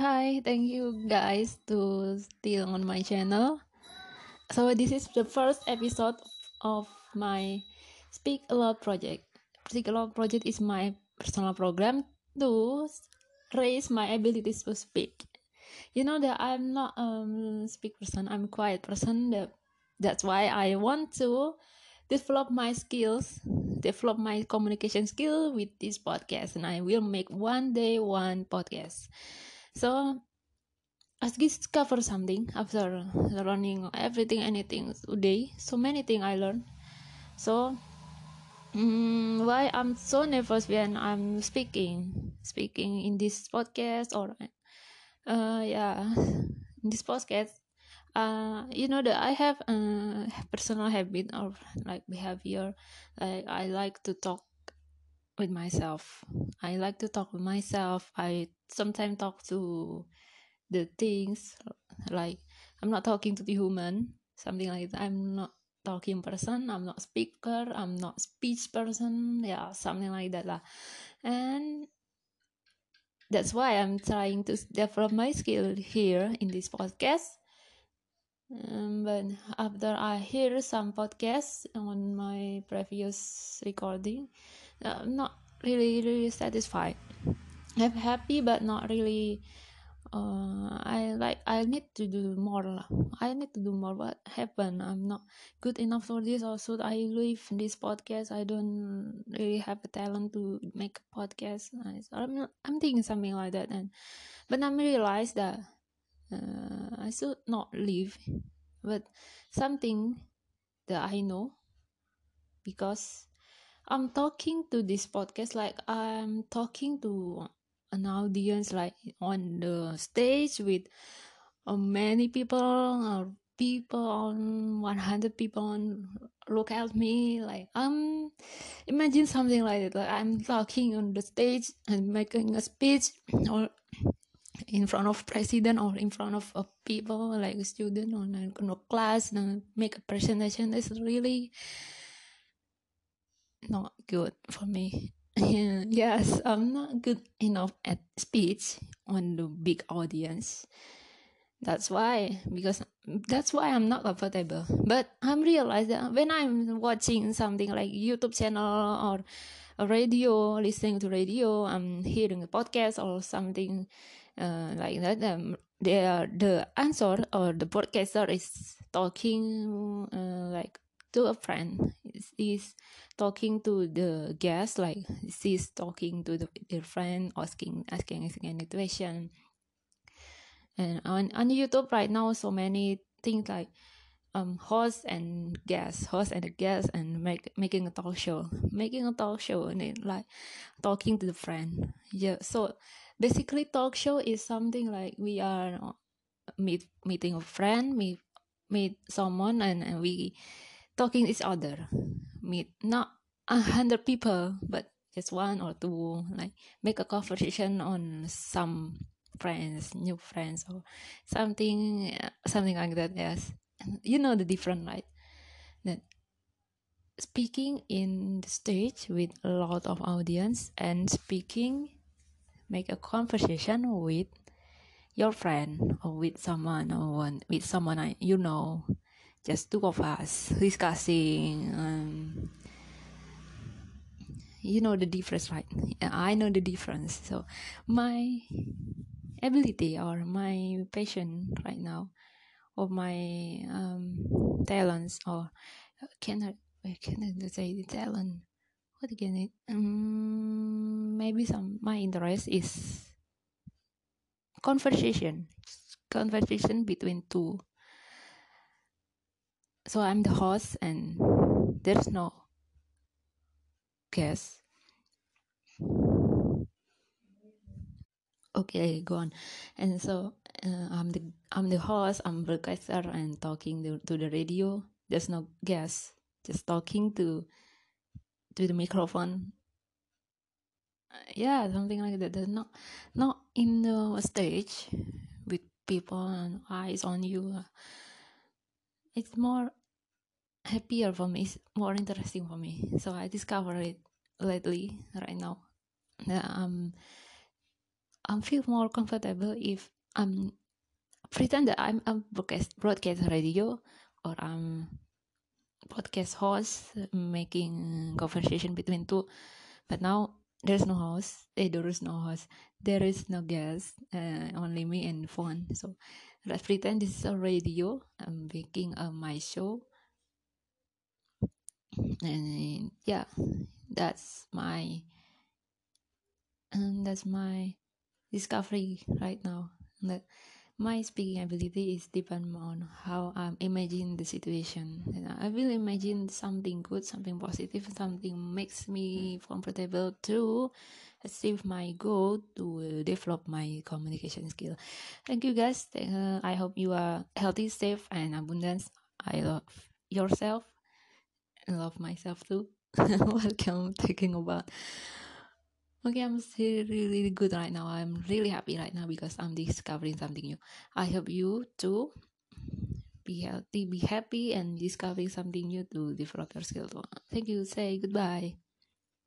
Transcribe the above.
hi. Thank you guys to still on my channel. So this is the first episode of my Speak a Lot project. Speak a Lot project is my personal program to raise my abilities to speak. You know that I'm not um speak person. I'm quiet person. That that's why I want to develop my skills, develop my communication skill with this podcast, and I will make one day one podcast. So I discover something after learning everything, anything today. So many things I learned. So mm, why I'm so nervous when I'm speaking, speaking in this podcast or uh yeah, in this podcast. Uh, you know that I have a personal habit or like behavior. Like I like to talk with myself. I like to talk with myself. I sometimes talk to the things like I'm not talking to the human, something like that. I'm not talking person, I'm not speaker, I'm not speech person, yeah, something like that lah. And that's why I'm trying to develop my skill here in this podcast. Um, but after I hear some podcasts on my previous recording, I'm not really really satisfied. I'm happy but not really uh, I like I need to do more. I need to do more. What happened? I'm not good enough for this, should I leave this podcast? I don't really have a talent to make a podcast. I'm I'm thinking something like that, and but I realized that uh, I should not leave, but something that I know because I'm talking to this podcast like I'm talking to an audience like on the stage with uh, many people or people on 100 people on look at me like um imagine something like that like i'm talking on the stage and making a speech or in front of president or in front of a people like a student or in a class and make a presentation. Is really not good for me yes, I'm not good enough at speech on the big audience. That's why, because that's why I'm not comfortable. But I'm realized that when I'm watching something like YouTube channel or a radio, listening to radio, I'm hearing a podcast or something uh, like that. Um, they are, the answer or the podcaster is talking uh, like to a friend is talking to the guest like she's talking to the their friend asking asking asking any question. And on on youtube right now so many things like um host and guest host and guest and make making a talk show making a talk show and it like talking to the friend. Yeah so basically talk show is something like we are meet meeting a friend meet meet someone and, and we talking each other. Meet not a hundred people but just one or two like make a conversation on some friends new friends or something something like that yes. You know the different right? That speaking in the stage with a lot of audience and speaking make a conversation with your friend or with someone or one with someone I, you know just two of us. Discussing um, you know the difference right? I know the difference. So my ability or my passion right now or my um, talents or can I can I say the talent? What again it um, maybe some my interest is conversation. Conversation between two so I'm the host and there's no guest. Okay, go on. And so uh, I'm the I'm the host. I'm broadcaster and talking to, to the radio. There's no guest, just talking to to the microphone. Uh, yeah, something like that. There's not not in the stage with people and eyes on you. It's more happier for me, it's more interesting for me. So I discovered it lately, right now. Um, I feel more comfortable if I'm pretend that I'm a broadcast broadcast radio or I'm podcast host making conversation between two but now there's no host eh, there is no host there is no guest uh, only me and phone so pretend this is a radio. I'm making uh, my show. And yeah that's my and that's my discovery right now. That my speaking ability is depend on how I'm imagine the situation. And I will imagine something good, something positive, something makes me comfortable to achieve my goal to develop my communication skill. Thank you guys. Uh, I hope you are healthy, safe, and abundance. I love yourself and love myself too. Welcome talking about okay i'm really, really good right now. I'm really happy right now because i'm discovering something new. I hope you too be healthy be happy and discovering something new to develop your skill thank you. Say goodbye